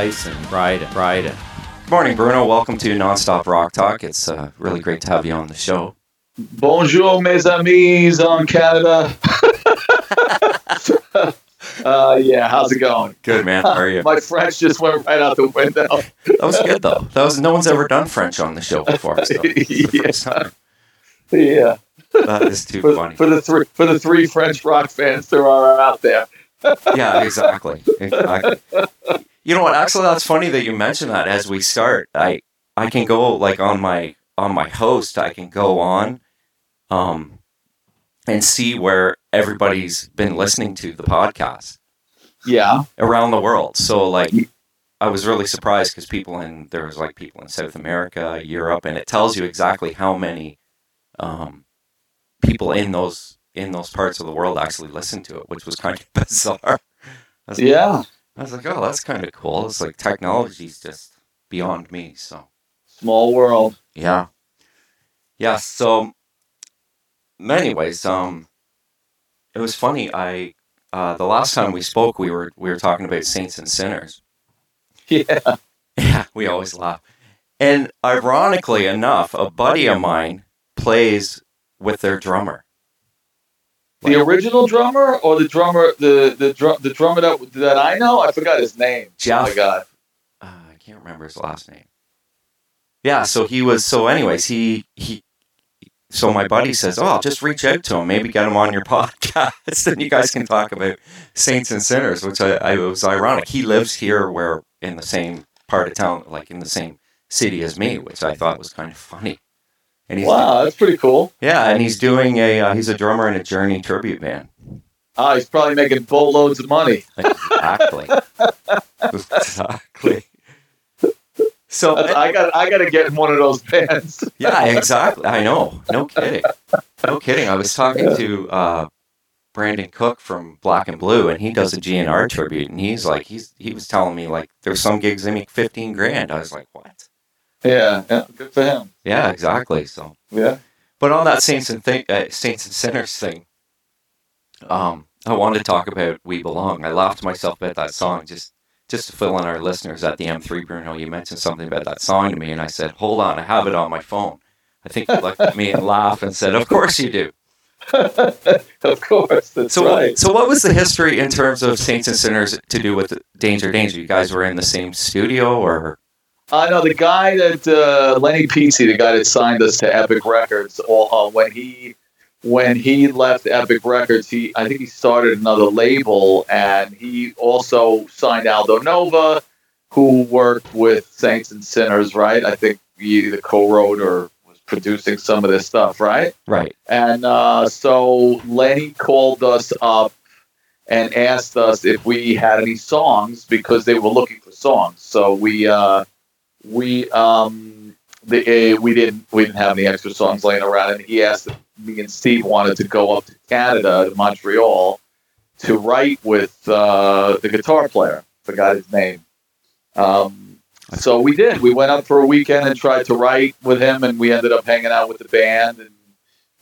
Tyson, with Tyson Bryden. Bryden. Good morning, Bruno. Welcome to Nonstop Rock Talk. It's uh, really great to have you on the show. Bonjour, mes amis on Canada. uh, yeah, how's it going? Good man. How are you? My French just went right out the window. That was good though. That was no one's ever done French on the show before. So it's the first time. yeah, that is too for, funny. for the three for the three French rock fans there are out there. Yeah, exactly. Exactly. You know what? Actually, that's funny that you mentioned that. As we start, I I can go like on my on my host. I can go on, um, and see where everybody's been listening to the podcast Yeah, around the world. So like, I was really surprised because people in there was like people in South America, Europe, and it tells you exactly how many um, people in those in those parts of the world actually listen to it, which was kind of bizarre. I was like, yeah. I was like, oh, that's kind of cool. It's like technology's just beyond me. So Small world. yeah, yeah. So, anyways, um, it was funny. I uh, the last time we spoke, we were we were talking about saints and sinners. Yeah, Yeah, we always laugh. And ironically enough, a buddy of mine plays with their drummer. The original drummer or the drummer the the drum the drummer that that I know. I forgot his name. Oh my god. Uh, I can't remember his last name. Yeah, so he was. So, anyways, he he. So my buddy says, "Oh, just reach out to him. Maybe get him on your podcast, and you guys can talk about saints and sinners." Which I, I it was ironic. He lives here, where in the same part of town, like in the same city as me, which I thought was kind of funny. And he's Wow, that's pretty cool. yeah, and he's doing a uh, he's a drummer in a Journey tribute band. Ah, he's probably making boatloads of money. Exactly. exactly. So I got I got to get in one of those bands. yeah, exactly. I know. No kidding. No kidding. I was talking to uh, Brandon Cook from Black and Blue, and he does a GNR tribute, and he's like, he's he was telling me like there's some gigs they make fifteen grand. I was like, what? Yeah, yeah, good for him. Yeah, exactly. So, Yeah. but on that Saints and thing, uh, Saints and Sinners thing, um, I wanted to talk about "We Belong." I laughed to myself about that song just just to fill in our listeners at the M3. Bruno, you mentioned something about that song to me, and I said, "Hold on, I have it on my phone." I think you looked at me and laughed and said, "Of course you do." of course, that's So, right. so what was the history in terms of Saints and Sinners to do with Danger Danger? You guys were in the same studio, or I know the guy that uh, Lenny Petze, the guy that signed us to Epic Records. Uh, when he when he left Epic Records, he I think he started another label, and he also signed Aldo Nova, who worked with Saints and Sinners. Right? I think he either co-wrote or was producing some of this stuff. Right? right? And uh, so Lenny called us up and asked us if we had any songs because they were looking for songs. So we uh, we um, the, uh, we didn't we didn't have any extra songs laying around, and he asked me and Steve wanted to go up to Canada to Montreal to write with uh, the guitar player. Forgot his name. Um, so we did. We went up for a weekend and tried to write with him, and we ended up hanging out with the band and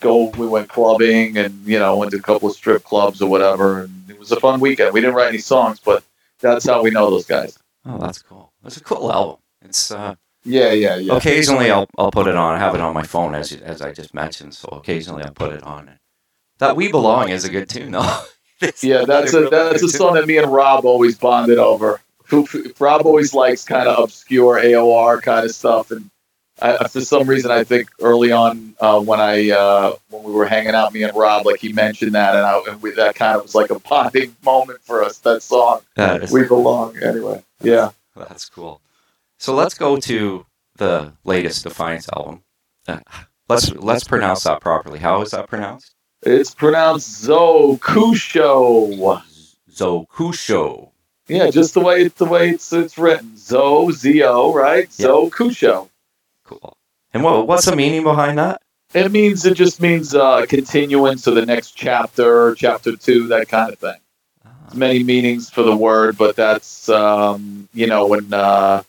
go. We went clubbing and you know went to a couple of strip clubs or whatever, and it was a fun weekend. We didn't write any songs, but that's how we know those guys. Oh, that's cool. That's a cool album. It's uh, Yeah, yeah, yeah. occasionally I'll I'll put it on. I have it on my phone as as I just mentioned. So occasionally I'll put it on. That "We Belong" is a good tune, though. Yeah, that's a that's a song that me and Rob always bonded over. Rob always likes kind of obscure AOR kind of stuff, and I, for some reason, I think early on uh, when I uh, when we were hanging out, me and Rob, like he mentioned that, and, I, and we, that kind of was like a bonding moment for us. That song, That is "We Belong." Anyway, yeah. That's cool. So let's go to the latest Defiance album. Uh, let's let's pronounce that properly. How is that pronounced? It's pronounced Zokusho. Zokusho. Yeah, just the way the way it's it's written. Zo Z O, right? Yeah. Zokusho. Cool. And what what's the meaning behind that? It means it just means uh, continuance to the next chapter, chapter two, that kind of thing. Ah, many meanings for the word, but that's um, you know when uh,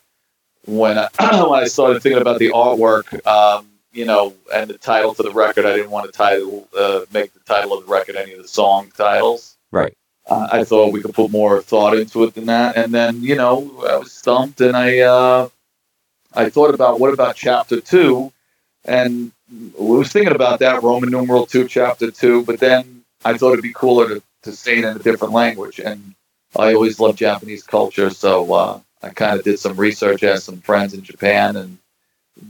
when I, when I started thinking about the artwork, um, you know, and the title to the record, I didn't want to title uh, make the title of the record any of the song titles. Right. Uh, I thought we could put more thought into it than that, and then you know I was stumped, and I uh, I thought about what about chapter two, and I was thinking about that Roman numeral two, chapter two, but then I thought it'd be cooler to, to say it in a different language, and I always loved Japanese culture, so uh, I kind of did some research, asked some friends in Japan, and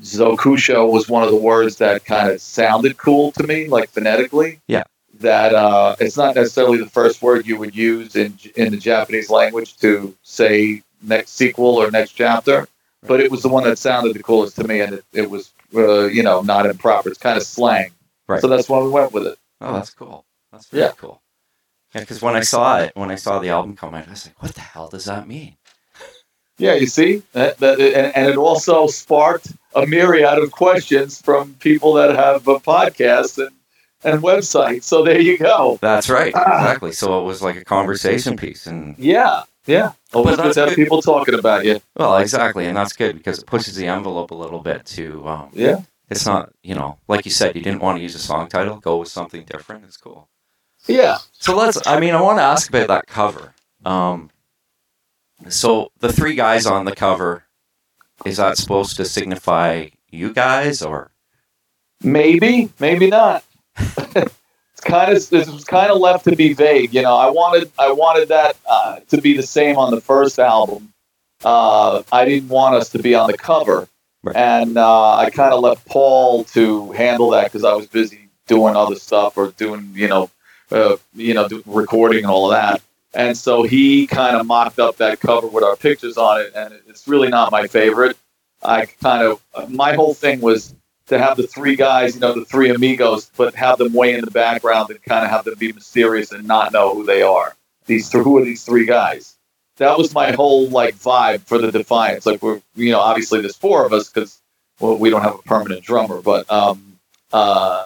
Zokusho was one of the words that kind of sounded cool to me, like phonetically. Yeah. That uh, it's not necessarily the first word you would use in in the Japanese language to say next sequel or next chapter, but it was the one that sounded the coolest to me, and it, it was uh, you know not improper. It's kind of slang, Right. so that's why we went with it. Oh, that's cool. That's very Yeah. cool. Yeah, because when I saw it, when I saw the album come out, I was like, "What the hell does that mean?" Yeah, you see, that, that, and, and it also sparked a myriad of questions from people that have a podcast and, and websites. So there you go. That's right, Ah. exactly. So it was like a conversation piece, and Yeah, yeah. Always But good to have people talking about you. well, exactly, and that's good because it pushes the envelope a little bit. To um, Yeah, it's not, you know, like you said, you didn't want to use a song title, go with something different. It's cool. yeah. So let's. I mean, I want to ask about that cover. Um, so the three guys on the cover, is that supposed to signify you guys or? Maybe, maybe not. it's kind of it was kind of left to be vague. You know, I wanted I wanted that uh, to be the same on the first album. Uh, I didn't want us to be on the cover, Right. and uh, I kind of left Paul to handle that because I was busy doing other stuff or doing you know, uh, you know, do, recording and all of that. And so he kind of mocked up that cover with our pictures on it, and it's really not my favorite. I kind of my whole thing was to have the three guys, you know, the three amigos, but have them way in the background and kind of have them be mysterious and not know who they are. These th- who are these three guys? That was my whole like vibe for the Defiance. Like we're, you know, obviously there's four of us because well, we don't have a permanent drummer, but um, uh,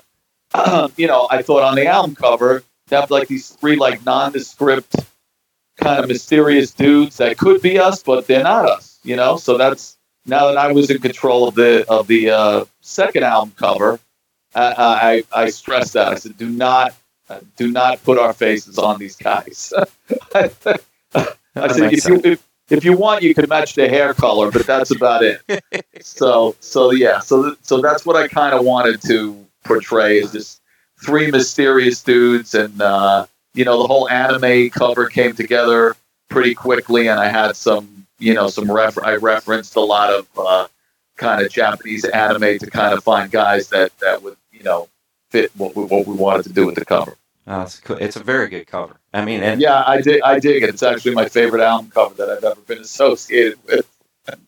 you know, I thought on the album cover to have like these three like nondescript kind of mysterious dudes that could be us, but they're not us. You know, so that's now that I was in control of the of the uh, second album cover, I, I I stressed that I said, do not uh, do not put our faces on these guys. I said, if you if, if you want, you can match the hair color, but that's about it. so so yeah, so th- so that's what I kind of wanted to portray is just three mysterious dudes, and uh, you know the whole anime cover came together pretty quickly, and I had some you know some refer- I referenced a lot of uh, kind of Japanese anime to kind of find guys that that would you know fit what we, what we wanted to do with the cover. Oh, it's, cool. it's a very good cover. I mean, and Yeah, I dig I dig it. It's actually my favorite album cover that I've ever been associated with.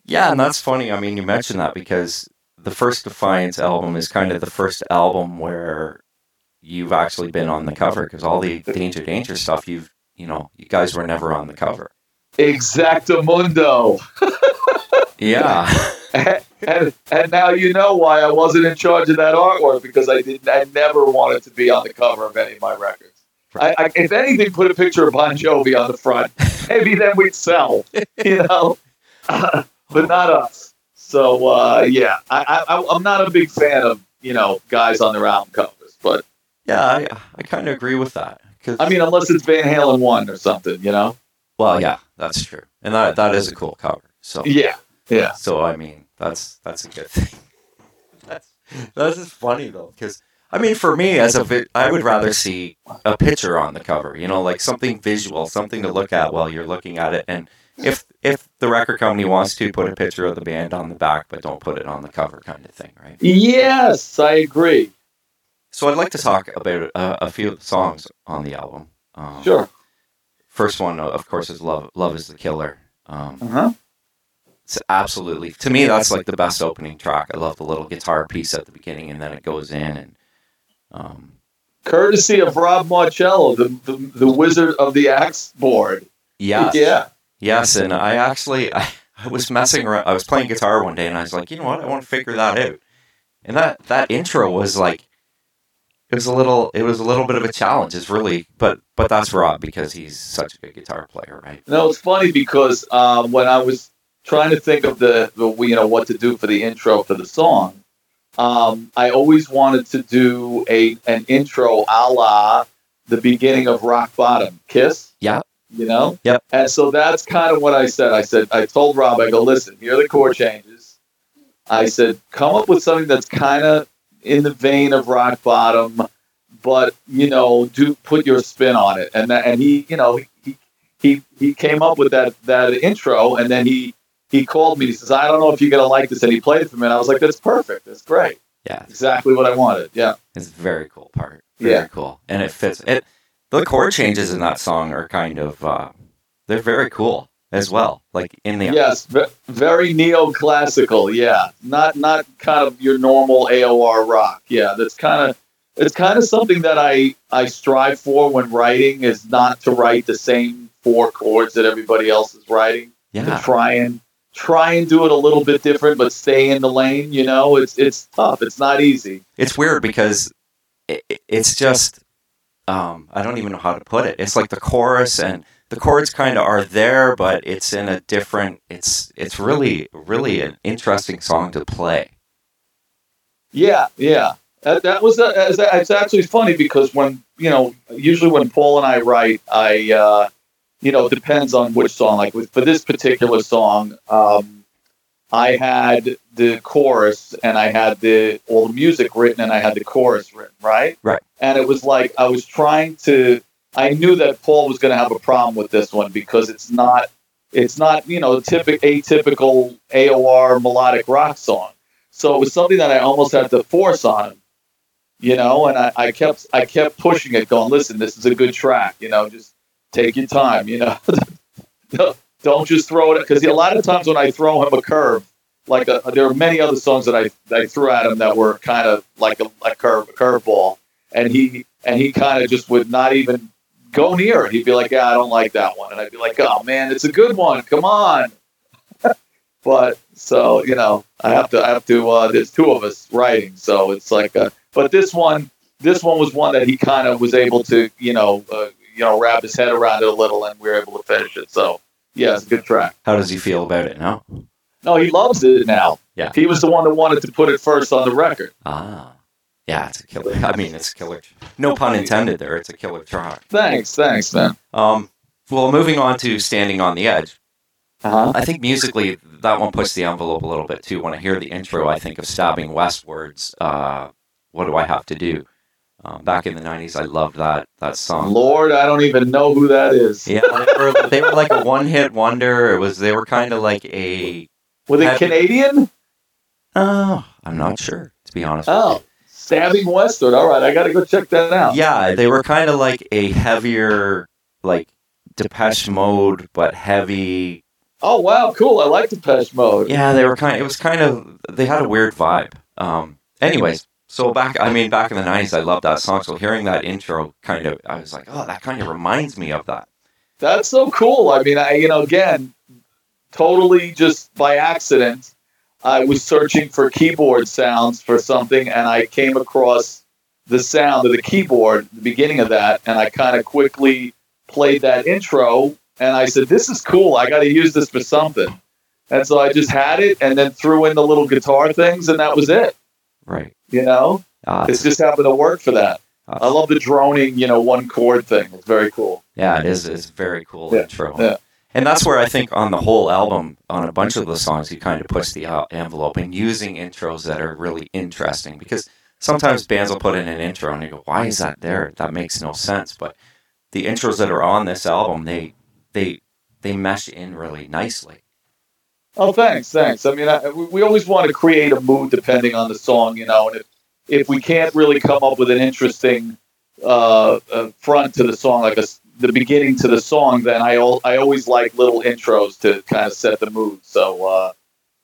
Yeah, and that's funny. I mean, you mentioned that because the first Defiance album is kind of the first album where you've actually been on the cover because all the Danger Danger stuff, you've, you know, you guys were never on the cover. Exactamundo. Yeah. and, and now you know why I wasn't in charge of that artwork because I didn't. I never wanted to be on the cover of any of my records. I, I, if anything, put a picture of Bon Jovi on the front. Maybe then we'd sell, you know. but not us. So uh, yeah, I, I, I'm not a big fan of you know guys on their album covers. But yeah, I, I kind of agree with that. Cause, I mean, unless it's Van Halen one or something, you know. well, yeah, that's true. And that, that is a cool cover. So, Yeah, yeah. so I mean, that's that's a good thing. that's that's just funny though, because I mean, for me as a vi- I would rather see a picture on the cover. You know, like something visual, something to look at while you're looking at it. And if if the record company wants to put a picture of the band on the back, but don't put it on the cover, kind of thing, right? Yes, I agree. So I'd like to talk about uh, a few of the songs on the album. Um, Sure. First one, of course, is "Love." "Love Is the Killer." Um, Uh huh. It's absolutely to me that's like the best opening track. I love the little guitar piece at the beginning and then it goes in and um Courtesy of Rob Marcello, the, the the wizard of the axe board. yeah. Yeah. Yes, and I actually I, I was messing around I was playing guitar one day and I was like, you know what, I want to figure that out. And that that intro was like it was a little it was a little bit of a challenge. It's really but but that's Rob because he's such a good guitar player, right? No, it's funny because um, when I was trying to think of the, the you know what to do for the intro for the song, um, I always wanted to do a an intro a la the beginning of Rock Bottom, Kiss. Yeah. You know. Yep. And so that's kind of what I said. I said I told Rob, I go, listen, here are the chord changes. I said, come up with something that's kind of in the vein of Rock Bottom, but you know, do put your spin on it. And that, and he, you know, he he he came up with that that intro, and then he he called me. He says, I don't know if you're gonna like this, and he played it for me. And I was like, that's perfect. That's great. Yeah. Exactly what I wanted. Yeah. It's a very cool part. Very Yeah. cool. And it fits it the chord changes in that song are kind of uh they're very cool as well. Like in the Yes, ve- very neoclassical. Yeah, not not kind of your normal AOR rock. Yeah, that's kind of it's kind of something that I I strive for when writing is not to write the same four chords that everybody else is writing. Yeah, To yeah. try and try and do it a little bit different, but stay in the lane. You know, it's it's tough. It's not easy. It's weird because it, it- it's just um I don't even know how to put it. It's like the chorus and the chords kind of are there, but it's in a different. It's it's really really an interesting song to play. Yeah, yeah. That, that was a, it's it's actually funny because when you know usually when Paul and I write, I uh, you know it depends on which song. Like with, for this particular song, um, I had the chorus and I had the all the music written and I had the chorus written, right? Right. And it was like I was trying to. I knew that Paul was going to have a problem with this one because it's not. It's not you know typical atypical AOR melodic rock song. So it was something that I almost had to force on him, you know. And I, I kept I kept pushing it, going, "Listen, this is a good track, you know. Just take your time, you know. Don't- just throw it." Because a lot of times when I throw him a curve, like a, there are many other songs that I, that I threw at him that were kind of like a, a curve a curveball, and he and he kind of just would not even go near it. He'd be like, "Yeah, I don't like that one," and I'd be like, "Oh man, it's a good one. Come on." but so you know i have to i have to uh there's two of us writing so it's like uh but this one this one was one that he kind of was able to you know uh, you know wrap his head around it a little and we were able to finish it so yeah it's a good track How does he feel about it now? no he loves it now Yeah. he was the one that wanted to put it first on the record Ah, yeah, it's a killer. I mean, it's a killer. No pun intended there. It's a killer track. thanks thanks man Um, well, moving on to "Standing on the Edge." uh-huh I think musically that one puts the envelope a little bit too. When I hear the intro, I think of "Stabbing Westwards." Uh, what do I have to do? Um, back in the '90s, I loved that that song. lord i don't even know who that is Yeah, they were, they were like a one-hit wonder. It was they were kind of like a. were they Have- canadian Oh, I'm not sure to be honest. with oh stabbing westward all right i gotta go check that out Yeah, they were kind of like a heavier, like Depeche Mode, but heavy. oh wow cool i like Depeche mode Yeah, they were kind. Of, It was kind of. They had a weird vibe. Um. Anyways, so back. I mean, back in the '90s, I loved that song. So hearing that intro, kind of, I was like, oh, that kind of reminds me of that. That's so cool. I mean, I you know, again, totally just by accident, I was searching for keyboard sounds for something, and I came across the sound of the keyboard, the beginning of that, and I kind of quickly played that intro, and I said, "This is cool. I got to use this for something." And so I just had it, and then threw in the little guitar things, and that was it. Right. You know, Uh, it just happened to work for that. I love the droning, you know, one chord thing. It's very cool. Yeah, it is. It's very cool Yeah, intro. yeah. And that's where I think on the whole album, on a bunch of the songs, he kind of puts the envelope and using intros that are really interesting because sometimes bands will put in an intro and you go, "Why is that there? That makes no sense." But the intros that are on this album, they they they mesh in really nicely. Oh, thanks, thanks. I mean, I, we we always want to create a mood depending on the song, you know. And if if we can't really come up with an interesting uh, uh, front to the song, like a s the beginning to the song, then I al- I always like little intros to kind of set the mood. So, uh,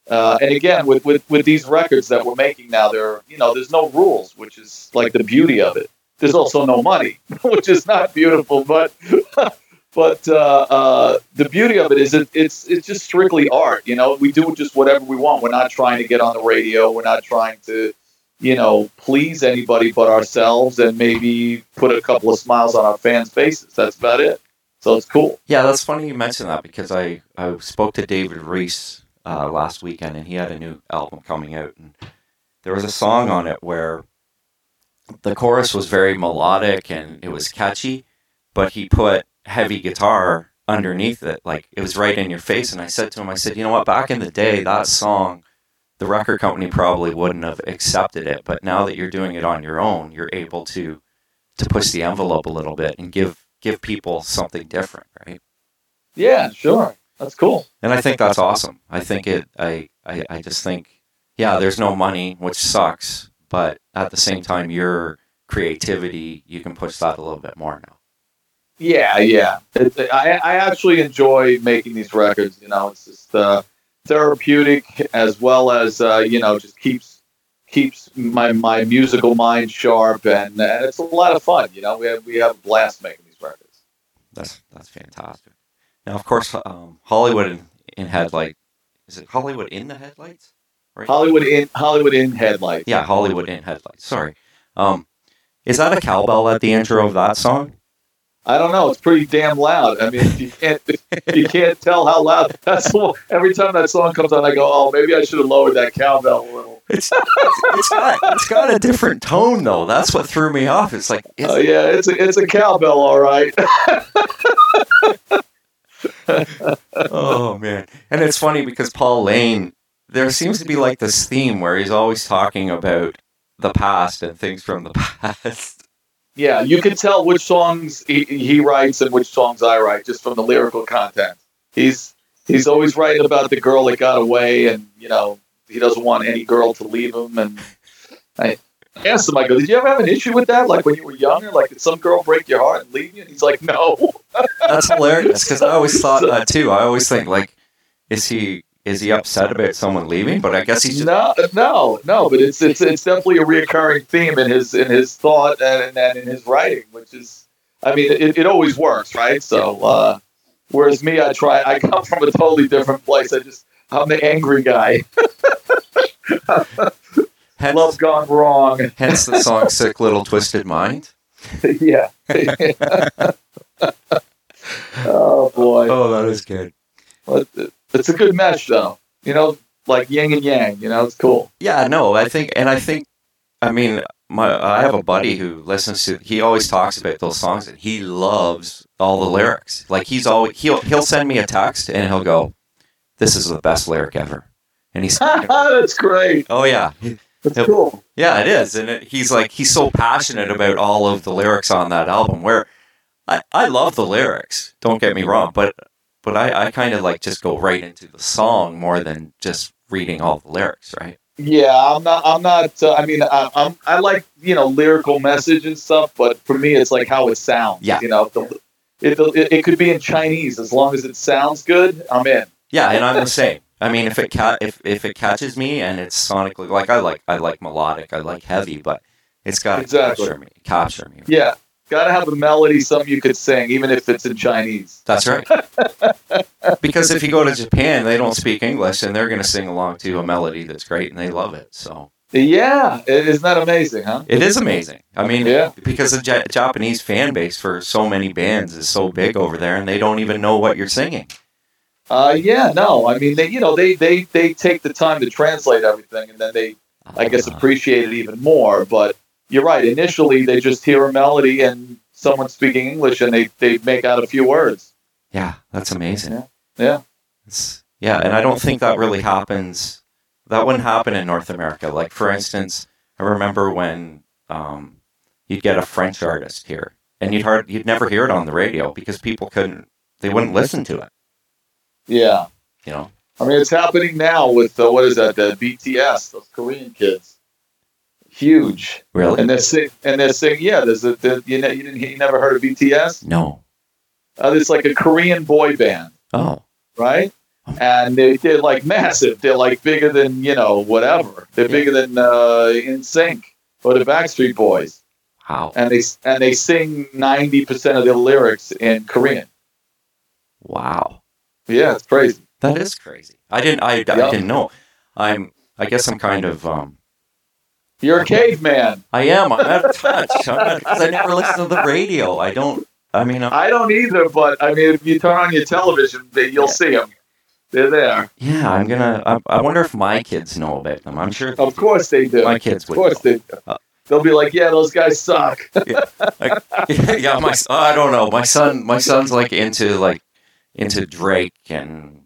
uh, and again, with, with with these records that we're making now, there you know, there's no rules, which is like the beauty of it. There's also no money, which is not beautiful, but. But uh, uh, the beauty of it is it, it's it's just strictly art. You know, we do just whatever we want. We're not trying to get on the radio. We're not trying to, you know, please anybody but ourselves and maybe put a couple of smiles on our fans' faces. That's about it. So it's cool. Yeah, that's funny you mentioned that because I, I spoke to David Reece uh, last weekend and he had a new album coming out and there was a song on it where the chorus was very melodic and it was catchy, but he put heavy guitar underneath it. Like it was right in your face. And I said to him, I said, you know what, back in the day, that song, the record company probably wouldn't have accepted it. But now that you're doing it on your own, you're able to to push the envelope a little bit and give give people something different, right? Yeah, sure. That's cool. And I think that's awesome. I think it I, I, I just think yeah, there's no money, which sucks, but at the same time your creativity, you can push that a little bit more now. Yeah, yeah. It, I I actually enjoy making these records. You know, it's just uh, therapeutic as well as uh, you know just keeps keeps my my musical mind sharp and uh, it's a lot of fun. You know, we have we have a blast making these records. That's that's fantastic. Now, of course, um, Hollywood in, in headlight is it Hollywood in the headlights? Right? Hollywood in Hollywood in headlights. yeah, Hollywood in headlights. Sorry. Um, is that a cowbell at the intro of that song? I don't know. It's pretty damn loud. I mean, you can't you can't tell how loud. That's every time that song comes on, I go, "Oh, maybe I should have lowered that cowbell a little." It's it's got it's got a different tone though. That's what threw me off. It's like Oh yeah, it's a it's a cowbell, all right. oh man, and it's funny because Paul Laine. There seems to be like this theme where he's always talking about the past and things from the past. Yeah, you can tell which songs he, he writes and which songs I write just from the lyrical content. He's he's always writing about the girl that got away, and you know he doesn't want any girl to leave him. And I asked him, I go, "Did you ever have an issue with that? Like when you were younger, like did some girl break your heart and leave you?" And he's like, "No." That's hilarious because I always thought that too. I always think like, is he is he upset about someone leaving? But I guess he's just no, no, no. But it's it's it's definitely a reoccurring theme in his in his thought and, and in his writing, which is, I mean, it, it always works, right? So, uh, whereas me, I try, I come from a totally different place. I just I'm the angry guy. hence, Love gone wrong. hence the song "Sick Little Twisted Mind." yeah. oh boy, Oh, that is good. But it's a good mesh, though. You know, like yin and yang. You know, it's cool. Yeah, no, I think, and I think, I mean, my I have a buddy who listens to. He always talks about those songs, and he loves all the lyrics. Like he's always he'll he'll send me a text, and he'll go, "This is the best lyric ever," and he's, That's great. oh yeah, That's cool. yeah, it is, and it, he's like he's so passionate about all of the lyrics on that album. Where I I love the lyrics. Don't get me wrong, but but I I kind of like just go right into the song more than just reading all the lyrics, right? Yeah, I'm not. I'm not. Uh, I mean, I, I'm. I like you know lyrical message and stuff, but for me, it's like how it sounds. Yeah. You know, the, it, it, it could be in Chinese as long as it sounds good. I'm in. Yeah, and I'm the same. I mean, if it ca- if if it catches me and it's sonically like I like I like melodic, I like heavy, but it's got to Exactly. capture me. Capture me. Yeah, gotta have a melody, something you could sing, even if it's in Chinese. That's right. because if you go to Japan, they don't speak English, and they're going to sing along to a melody that's great, and they love it. So Yeah, isn't that amazing, huh? it is amazing. I mean, Yeah. because the ja- Japanese fan base for so many bands is so big over there, and they don't even know what you're singing. Uh, yeah, no, I mean, they, you know, they, they, they take the time to translate everything, and then they, I guess, appreciate it even more. But you're right. Initially, they just hear a melody and someone speaking English, and they, they make out a few words. yeah, that's amazing. Yeah. Yeah. It's, yeah, and I don't think that really happens. That wouldn't happen in North America. Like for instance, I remember when um, you'd get a French artist here, and you'd hard you'd never hear it on the radio because people couldn't they wouldn't listen to it. Yeah. You know, I mean, it's happening now with uh, what is that? The BTS, those Korean kids, huge, really? and they're and. Yeah, there's a the, you, know, you didn't you never heard of BTS? no. Uh, it's like a Korean boy band, Oh, right? And they, they're like massive. They're like bigger than you know whatever. They're Yeah. bigger than uh, NSYNC or the Backstreet Boys, wow, and they and they sing ninety percent of their lyrics in Korean. wow. Yeah, it's crazy. That is crazy. I didn't. I, I didn't know. I'm. I guess I'm kind of. Um, You're a caveman. I am. I'm out of touch. Because I never listen to the radio. I don't. I mean, I'm, I don't either, but I mean, if you turn on your television, you'll see them. They're there. yeah, I'm gonna. I, I wonder if my kids know about them. I'm sure Of course they do. my kids Of course they do. Uh, They'll be like, yeah, those guys suck. Like, yeah, my. I don't know. My son. My son's like into like into Drake and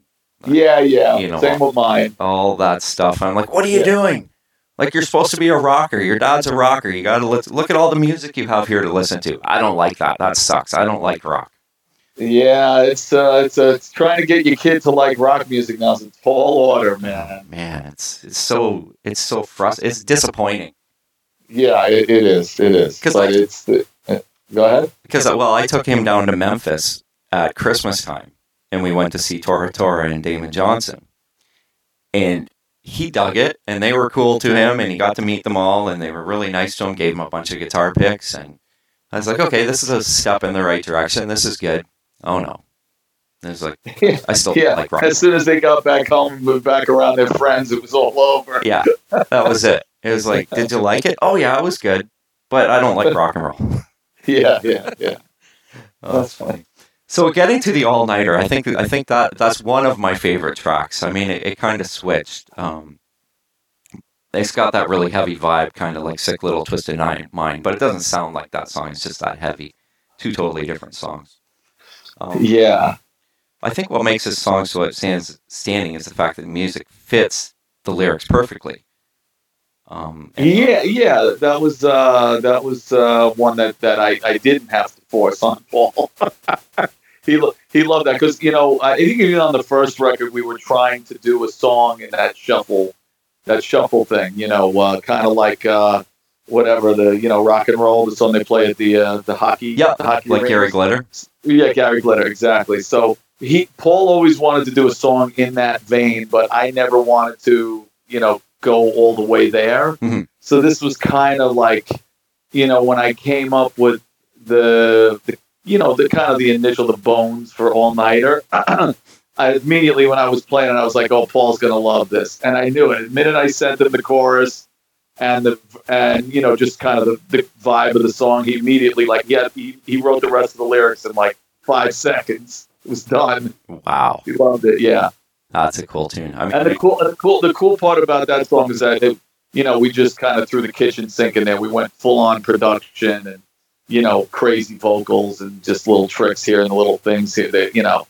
yeah, yeah. You know Same with mine. all that stuff. I'm like, what are you Yeah. doing? Like you're supposed to be a rocker. Your dad's a rocker. You got to look, look at all the music you have here to listen to. I don't like that. That sucks. I don't like rock. Yeah, it's uh, it's uh, it's trying to get your kid to like rock music now. It's a tall order, man. Man, it's it's so it's so frustrating. It's disappointing Yeah, it, it is. It is. 'Cause But I- it's the, uh, go ahead. because well, I took him down to Memphis at Christmas time, and we went to see Tora Tora and Damon Johnson, and he dug it, and they were cool to him, and he got to meet them all, and they were really nice to him. Gave him a bunch of guitar picks, and I was like, okay, this is a step in the right direction. This is good. Oh no, it was like I still Yeah. like rock. As soon as they got back home and moved back around their friends, it was all over. Yeah, that was it. It was like, did you like it? Oh yeah, it was good, but I don't like rock and roll. Yeah, yeah, yeah. Oh, that's funny. So getting to the all nighter, I think I think that that's one of my favorite tracks. I mean, it, it kind of switched. Um, it's got that really heavy vibe, kind of like "Sick Little Twisted Nine- Mind," but it doesn't sound like that song. It's just that heavy. Two totally different songs. Um, Yeah. I think what makes this song so outstands standing is the fact that the music fits the lyrics perfectly. Um, and- Yeah, yeah, that was uh, that was uh, one that, that I, I didn't have to force on Paul. He lo- he loved that because you know I think even on the first record we were trying to do a song in that shuffle that shuffle thing, you know, uh, kind of like uh, whatever the you know rock and roll the song they play at the uh, the hockey yeah, the hockey like Gary. Glitter. Yeah, Gary Glitter, exactly. So he Paul always wanted to do a song in that vein, but I never wanted to, you know, go all the way there. Mhm. So this was kind of like, you know, when I came up with the, the you know, the kind of the initial the bones for All Nighter. I immediately when I was playing it, I was like, "Oh, Paul's gonna love this," and I knew it. The minute I sent him the chorus and the and you know just kind of the, the vibe of the song, he immediately like yeah he, he wrote the rest of the lyrics in like five seconds. It was done. Wow, He loved it. Yeah. that's a cool tune. I mean, And the cool, the cool, the cool part about that song is that it, you know we just kind of threw the kitchen sink in there. We went full on production and you know crazy vocals and just little tricks here and little things here that you know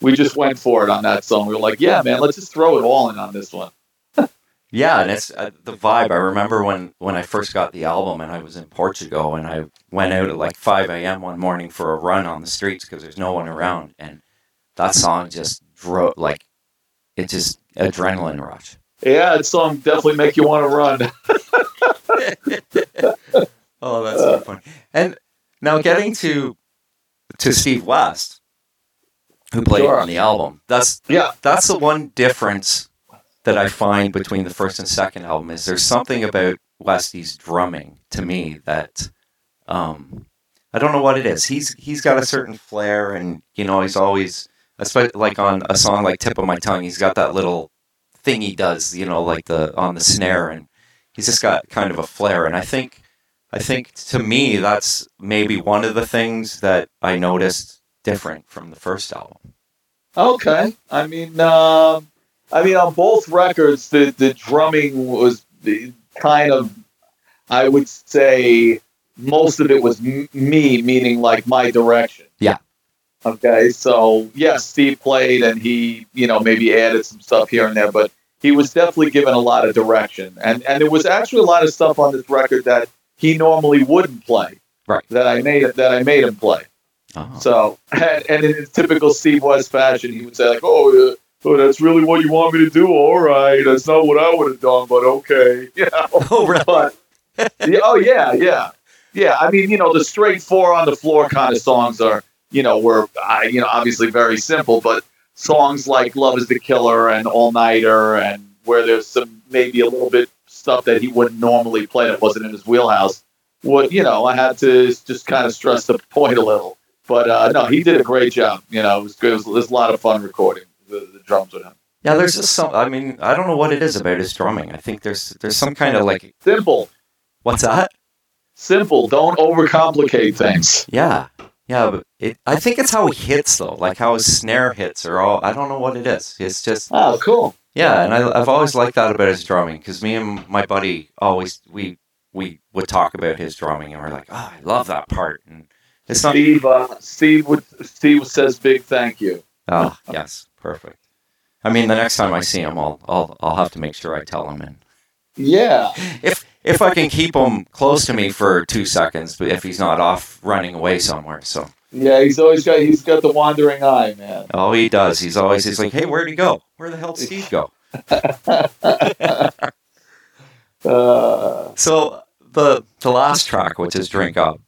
we just went for it on that song. We were like, yeah, man, let's just throw it all in on this one. Yeah, and it's uh, the vibe. I remember when when I first got the album, and I was in Portugal, and I went out at like five a.m. one morning for a run on the streets because there's no one around, and that song just drove like it just adrenaline rush. Yeah, that song definitely make you want to run. Oh, that's so funny. And now getting to to Steve West, who played Sure. on the album. That's Yeah, that's the one difference that I find between the first and second album is there's something about Westy's drumming to me that um, I don't know what it is. He's he's got a certain flair, and you know he's always, especially like on a song like "Tip of My Tongue," he's got that little thing he does, you know, like the on the snare, and he's just got kind of a flair. And I think I think to me that's maybe one of the things that I noticed different from the first album. Okay. I mean, uh, I mean, on both records, the the drumming was kind of, I would say, most of it was m- me, meaning like my direction. Yeah. Okay. So yes, Steve played, and he, you know, maybe added some stuff here and there, but he was definitely given a lot of direction, and and there was actually a lot of stuff on this record that he normally wouldn't play. Right. That I made that I made him play. Oh. So, and, and in his typical Steve West fashion, he would say like, "Oh, uh, oh, that's really what you want me to do? All right, that's not what I would have done, but okay." You know, Oh, really? but yeah, oh yeah, yeah, yeah. I mean, you know, the straight four on the floor kind of songs are, you know, were, uh, you know, obviously very simple, but songs like "Love Is the Killer" and "All Nighter" and where there's some maybe a little bit stuff that he wouldn't normally play that wasn't in his wheelhouse. What you know, I had to just kind of stress the point a little. But uh, no, he did a great job. You know, it was good. It was, it was a lot of fun recording the, the drums with him. Yeah, there's just some. I mean, I don't know what it is about his drumming. I think there's there's some kind of like Simple. What's that? Simple. Don't overcomplicate things. Yeah, yeah, but it, I think it's how he hits though, like how his snare hits are all. I don't know what it is. It's just Oh, cool. Yeah, and I, I've always liked that about his drumming because me and my buddy always we we would talk about his drumming and we're like, oh, I love that part, and it's not. Steve. Uh, Steve. Would, Steve says big thank you. Oh, yes, perfect. I mean, the next time I see him, I'll I'll I'll have to make sure I tell him and Yeah. if if I can keep him close to me for two seconds, but if he's not off running away somewhere, so. Yeah. He's always got. He's got the wandering eye, man. Oh, he does. He's always he's like, "Hey, where'd he go? Where the hell did Steve go?" Uh, So the the last track, which is "Drink Up,"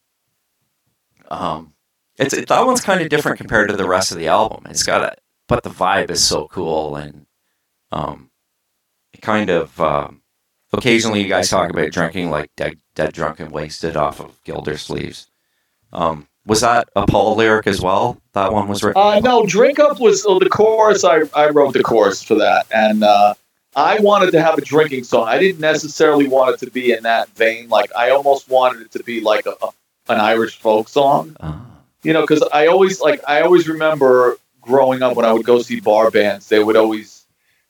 um, it's it, that one's kind of different compared to the rest of the album. It's got a, but the vibe is so cool, and um, it kind of um, occasionally you guys talk about drinking like dead, dead drunk and wasted off of Gildersleeves. Um, was that a Paul lyric as well? That one was written. uh, no, drink up was oh, the chorus. I I wrote the chorus for that, and uh, I wanted to have a drinking song. I didn't necessarily want it to be in that vein. Like I almost wanted it to be like a, a an Irish folk song. Ah, you know, because I always like I always remember growing up when I would go see bar bands, they would always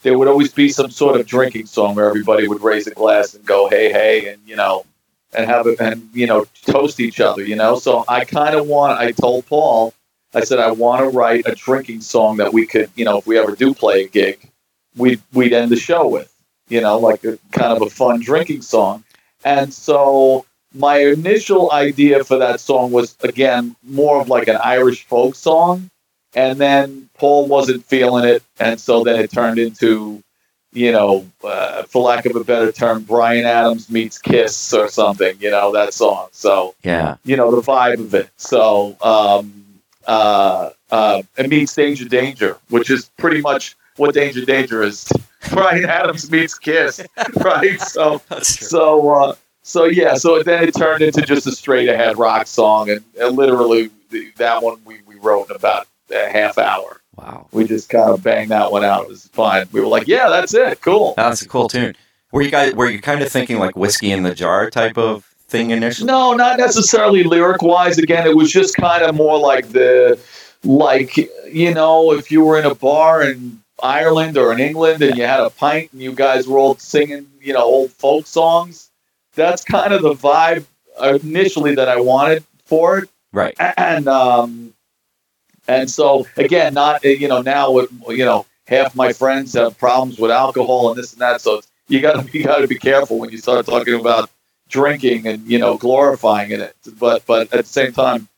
there would always be some sort of drinking song where everybody would raise a glass and go hey hey and you know and have it and you know toast each other, you know. So I kind of want. I told Paul, I said I want to write a drinking song that we could, you know, if we ever do play a gig, we'd we'd end the show with, you know, like a kind of a fun drinking song. And so my initial idea for that song was again more of like an Irish folk song, and then Paul wasn't feeling it, and so then it turned into, you know, uh, for lack of a better term, Bryan Adams meets Kiss or something, you know, that song. So yeah, you know the vibe of it. So um, uh, uh, it meets Danger Danger, which is pretty much what Danger Danger is. Bryan Adams meets Kiss, right? So so uh, so yeah. So then it turned into just a straight ahead rock song, and, and literally the, that one we, we wrote in about a half hour. Wow, We just kind of banged that one out. It was fun. We were like, yeah, that's it. Cool. that's a cool tune. Were you guys were you kind of thinking like whiskey in the jar type of thing initially? No, not necessarily lyric wise. Again, it was just kind of more like the, like, you know, if you were in a bar in Ireland or in England and you had a pint and you guys were all singing, you know, old folk songs, that's kind of the vibe initially that I wanted for it. Right. And, um, and so again, not, you know, now with, you know, half my friends have problems with alcohol and this and that. So you gotta, you gotta be careful when you start talking about drinking and you know glorifying it but but at the same time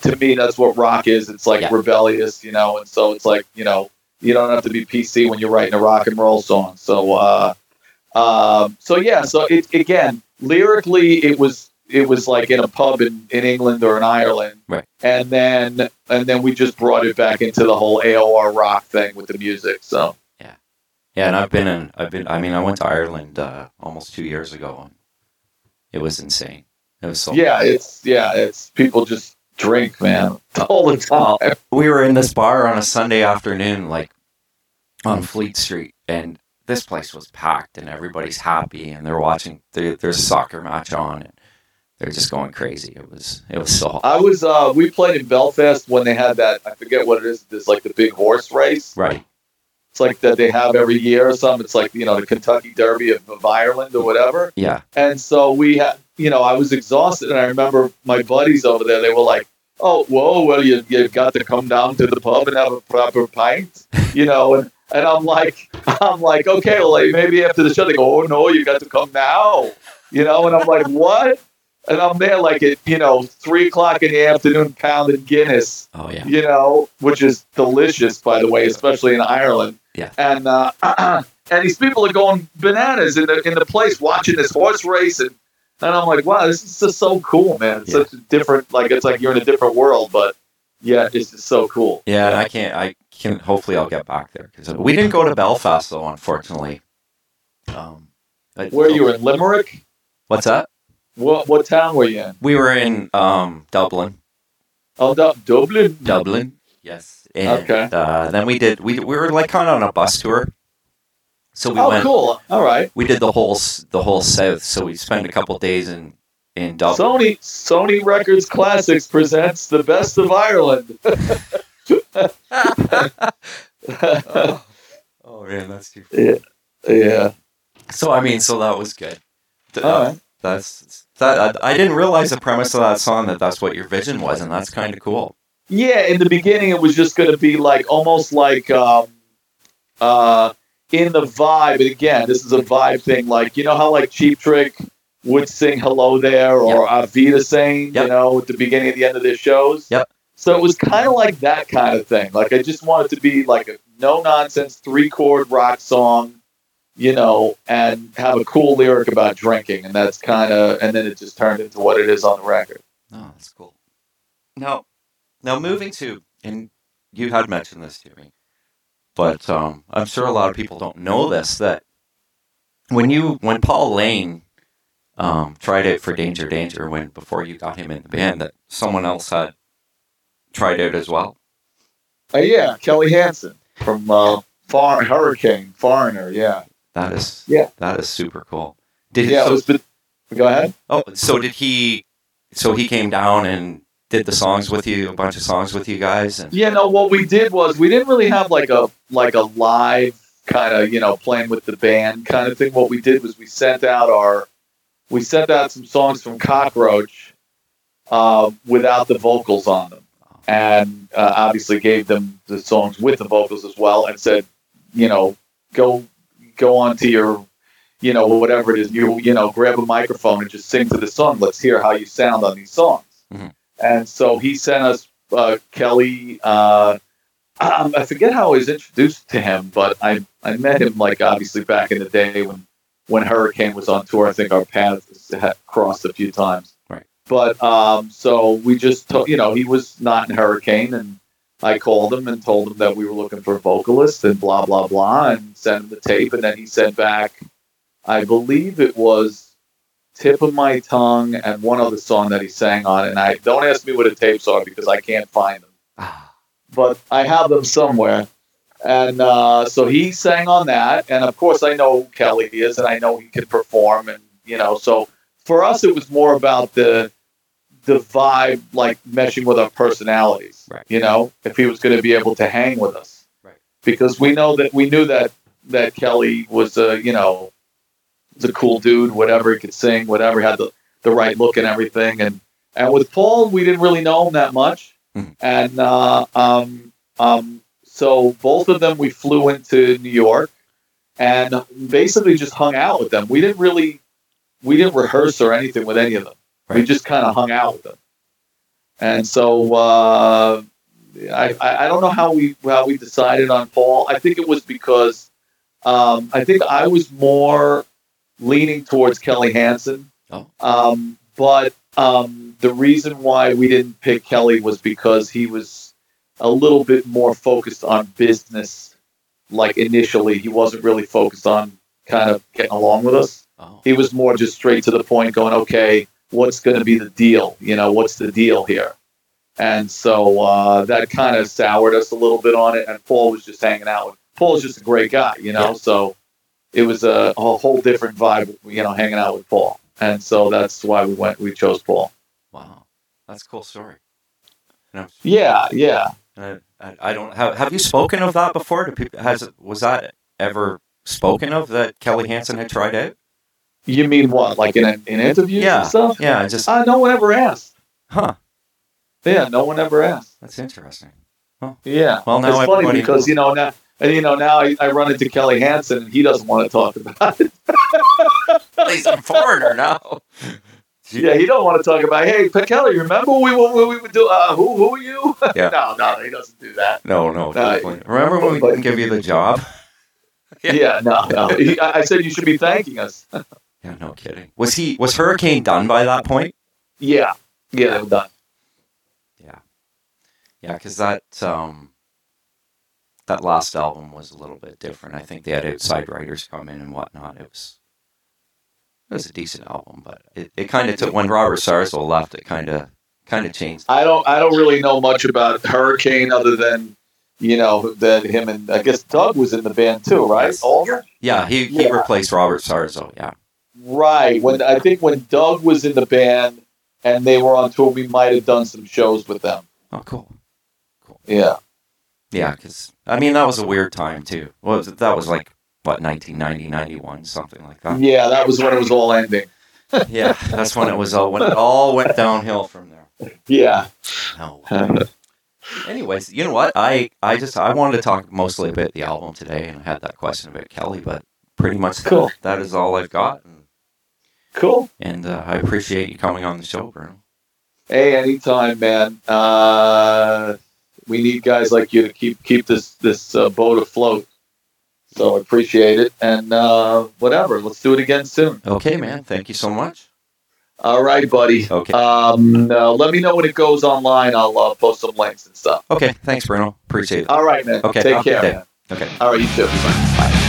to me that's what rock is it's like Yeah. rebellious you know and so it's like you know you don't have to be pc when you're writing a rock and roll song so uh um so yeah so it again lyrically it was it was like in a pub in, in england or in ireland Right. and then and then we just brought it back into the whole aor rock thing with the music so Yeah, yeah. and I've been in. I've been. I mean, I went to Ireland uh, almost two years ago, and it was insane. It was so. yeah it's yeah it's people just drink man all the time we were in this bar on a Sunday afternoon, like on Fleet Street, and this place was packed, and everybody's happy, and they're watching. There, there's a soccer match on, and they're just going crazy. It was. It was so. I was uh we played in Belfast when they had that I forget what it is, this like the big horse race. Right. It's like that they have every year or something. It's like, you know, the Kentucky Derby of, of Ireland or whatever. Yeah. And so we had you know, I was exhausted and I remember my buddies over there, they were like, Oh, whoa, well you you got to come down to the pub and have a proper pint, you know, and and I'm like I'm like, okay, well like, maybe after the show they go, Oh no, you got to come now. You know, and I'm like, What? And I'm there like at, you know, three o'clock in the afternoon pounding Guinness Oh yeah. you know, which is delicious, by the way, especially in Ireland. Yeah. And uh, and these people are going bananas in the in the place watching this horse race, and and I'm like, wow, this is just so cool, man. It's Yeah. such a different, like it's like you're in a different world, but yeah, it's just so cool. Yeah, and I can't. I can. Hopefully, I'll get back there because we didn't go to Belfast though, unfortunately. Um, I- Where you in Limerick? What's that? What what town were you in? We were in um, Dublin. Oh, Du- Dublin. Dublin. Yes. And, Okay. Uh, then we did. We we were like kind of on a bus tour. So we Oh, went. cool. All right. We did the whole the whole south. So we spent a couple days in in Dublin. Sony Sony Records Classics presents the best of Ireland. oh, oh, man, that's too. yeah. Yeah. So I mean, so that was good. All right. That's that. I, I didn't realize the premise of that song that that's what your vision was, and that's kind of cool. Yeah, in the beginning, it was just going to be like almost like um, uh, in the vibe. And again, this is a vibe thing. Like you know how like Cheap Trick would sing "Hello There" or Avita saying, Yep. you know, at the beginning and the end of their shows. Yep. So it was kind of like that kind of thing. Like I just wanted to be like a no nonsense three chord rock song, you know, and have a cool lyric about drinking, and that's kind of, and then it just turned into what it is on the record. Oh, that's cool. Now, now moving to, and you had mentioned this to me, but um, I'm sure a lot of people don't know this that when you when Paul Laine um, tried it for Danger Danger when before you got him in the band that someone else had tried out as well. Uh, yeah, Kelly Hansen from uh, Far- Hurricane Foreigner. Yeah, That is Yeah. that is super cool. Did he, yeah. so, was the, go ahead. oh so did he so he came down and did the songs with you a bunch of songs with you guys and Yeah, no. What we did was we didn't really have like a like a live kind of you know playing with the band kind of thing. What we did was we sent out our we sent out some songs from Cockroach uh, without the vocals on them, and uh, obviously gave them the songs with the vocals as well, and said, you know, go go on to your you know whatever it is you you know grab a microphone and just sing to the song. Let's hear how you sound on these songs. Mhm. And so he sent us uh, Kelly. Uh, um, I forget how I was introduced to him, but I I met him like obviously back in the day when when Hurricane was on tour. I think our paths had crossed a few times. Right. But um, so we just to, you know he was not in Hurricane, and I called him and told him that we were looking for a vocalist and blah blah blah, and sent him the tape, and then he sent back, I believe it was tip of my tongue and one other song that he sang on, and I don't ask me what the tapes are because I can't find them. But I have them somewhere. And uh, so he sang on that, and of course I know who Kelly is, and I know he can perform, and you know, so for us it was more about the the vibe, like meshing with our personalities. Right. You know, if he was going to be able to hang with us, Right. Because we know that we knew that that Kelly was a you know a cool dude, whatever he could sing, whatever had the the right look and everything, and and with Paul we didn't really know him that much Mhm. and uh, um, um, so both of them we flew into New York and basically just hung out with them. We didn't really we didn't rehearse or anything with any of them. We just kind of hung out with them. And so uh, I, I I don't know how we how we decided on Paul. I think it was because um, I think I was more leaning towards Kelly Hansen. Oh. Um, but um, the reason why we didn't pick Kelly was because he was a little bit more focused on business. Like initially, he wasn't really focused on kind of getting along with us. oh, He was more just straight to the point, going, "Okay, what's going to be the deal? You know, what's the deal here?" And so uh, that kind of soured us a little bit on it. And Paul was just hanging out. with Paul's just a great guy, you know. Yeah. So it was a, a whole different vibe, you know, hanging out with Paul. And so that's why we went. We chose Paul. wow, that's a cool story. I'm- Yeah, yeah. I, I, don't have. Have you spoken of that before? People, has was that ever spoken of that Kelly Hansen had tried out? You mean what? Like in, in interviews Yeah. and stuff? Yeah, just Uh, no one ever asked. huh. Yeah, no one ever asked. That's interesting. Yeah. Well, now it's funny everybody because you know now, and you know now I, I run into Kelly Hansen and he doesn't want to talk about it. He's a foreigner now. Yeah, he don't want to talk about. Hey, Kelly, remember we what we would do? Uh, who who are you? Yeah. no, no, he doesn't do that. No, no. No, definitely. Remember when we didn't give you the job? Yeah. Yeah, no, no. He, I I said you should be thanking us. Yeah, no kidding. Was he was Hurricane done by that point? yeah, yeah, they done. Yeah, yeah, because that um, that last album was a little bit different. I think they had outside writers come in and whatnot. It was it was a decent album, but it, it kind of took when Robert Sarzo left. It kind of kind of changed. I don't I don't really know much about Hurricane other than you know that him and I guess Doug was in the band too, right? Yes. Alder. Yeah, he, he Yeah. replaced Robert Sarzo. Yeah, Right. When I think when Doug was in the band and they were on tour, we might have done some shows with them. Oh, cool. Cool. Yeah. Yeah, because I mean that was a weird time too. Well, that was like what 1990, 91, something like that. Yeah, that was when it was all ending. yeah, that's when it was all when it all went downhill from there. Yeah. No. Anyways, you know what? I I just I wanted to talk mostly about the album today, and I had that question about Kelly, but pretty much that- Cool. that is all I've got. And, Cool. and uh, I appreciate you coming on the show, Bruno. Hey, anytime, man. Uh, we need guys like you to keep keep this this uh, boat afloat. So I appreciate it, and uh, whatever. Let's do it again soon. Okay, man. Thank you so much. All right, buddy. Okay. Um, uh, let me know when it goes online. I'll uh, post some links and stuff. Okay. Thanks, Bruno. Appreciate it. All right, man. Okay, Take care. Okay. All right, you too. Bye.